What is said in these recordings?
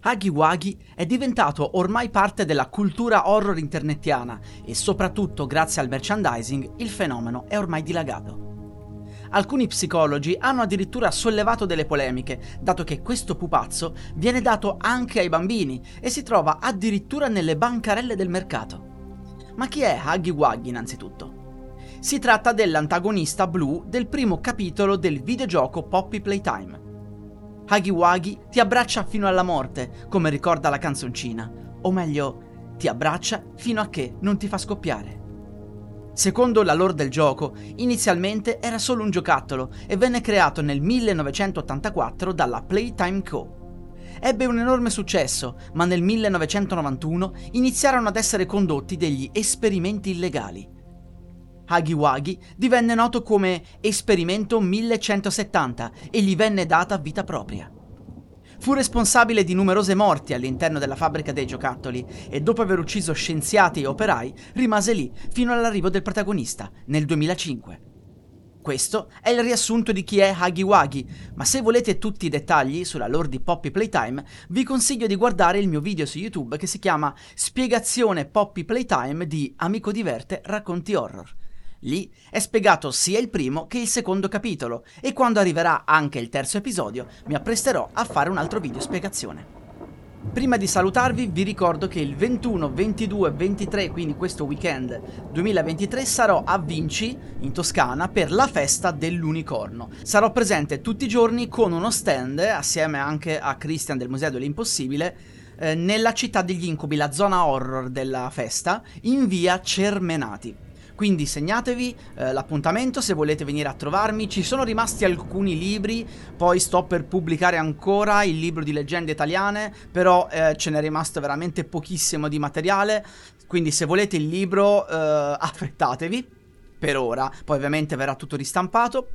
Huggy Wuggy è diventato ormai parte della cultura horror internetiana e soprattutto grazie al merchandising il fenomeno è ormai dilagato. Alcuni psicologi hanno addirittura sollevato delle polemiche, dato che questo pupazzo viene dato anche ai bambini e si trova addirittura nelle bancarelle del mercato. Ma chi è Huggy Wuggy innanzitutto? Si tratta dell'antagonista blu del primo capitolo del videogioco Poppy Playtime. Wuggy ti abbraccia fino alla morte, come ricorda la canzoncina, o meglio, ti abbraccia fino a che non ti fa scoppiare. Secondo la lore del gioco, inizialmente era solo un giocattolo e venne creato nel 1984 dalla Playtime Co. Ebbe un enorme successo, ma nel 1991 iniziarono ad essere condotti degli esperimenti illegali. Wuggy divenne noto come Esperimento 1170 e gli venne data vita propria. Fu responsabile di numerose morti all'interno della fabbrica dei giocattoli e dopo aver ucciso scienziati e operai rimase lì fino all'arrivo del protagonista nel 2005. Questo è il riassunto di chi è Wuggy, ma se volete tutti i dettagli sulla lore di Poppy Playtime, vi consiglio di guardare il mio video su YouTube che si chiama Spiegazione Poppy Playtime di Amico Diverte Racconti Horror. Lì è spiegato sia il primo che il secondo capitolo e quando arriverà anche il terzo episodio mi appresterò a fare un altro video spiegazione. Prima di salutarvi vi ricordo che il 21, 22 23, quindi questo weekend 2023, sarò a Vinci, in Toscana, per la festa dell'unicorno. Sarò presente tutti i giorni con uno stand, assieme anche a Christian del Museo dell'Impossibile, eh, nella città degli incubi, la zona horror della festa, in via Cermenati. Quindi segnatevi eh, l'appuntamento se volete venire a trovarmi. Ci sono rimasti alcuni libri, poi sto per pubblicare ancora il libro di leggende italiane, però eh, ce n'è rimasto veramente pochissimo di materiale. Quindi se volete il libro eh, affrettatevi per ora, poi ovviamente verrà tutto ristampato.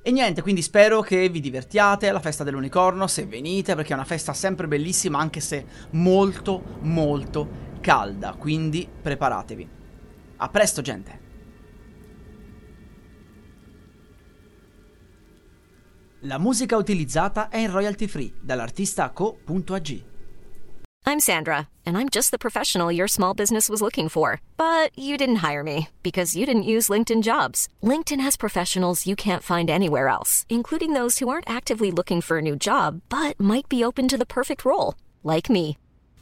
E niente, quindi spero che vi divertiate alla festa dell'unicorno, se venite, perché è una festa sempre bellissima, anche se molto, molto calda. Quindi preparatevi. A presto, gente. La musica utilizzata è in royalty free dall'artista co.ag. I'm Sandra, and I'm just the professional your small business was looking for. But you didn't hire me because you didn't use LinkedIn jobs. LinkedIn has professionals you can't find anywhere else, including those who aren't actively looking for a new job but might be open to the perfect role, like me.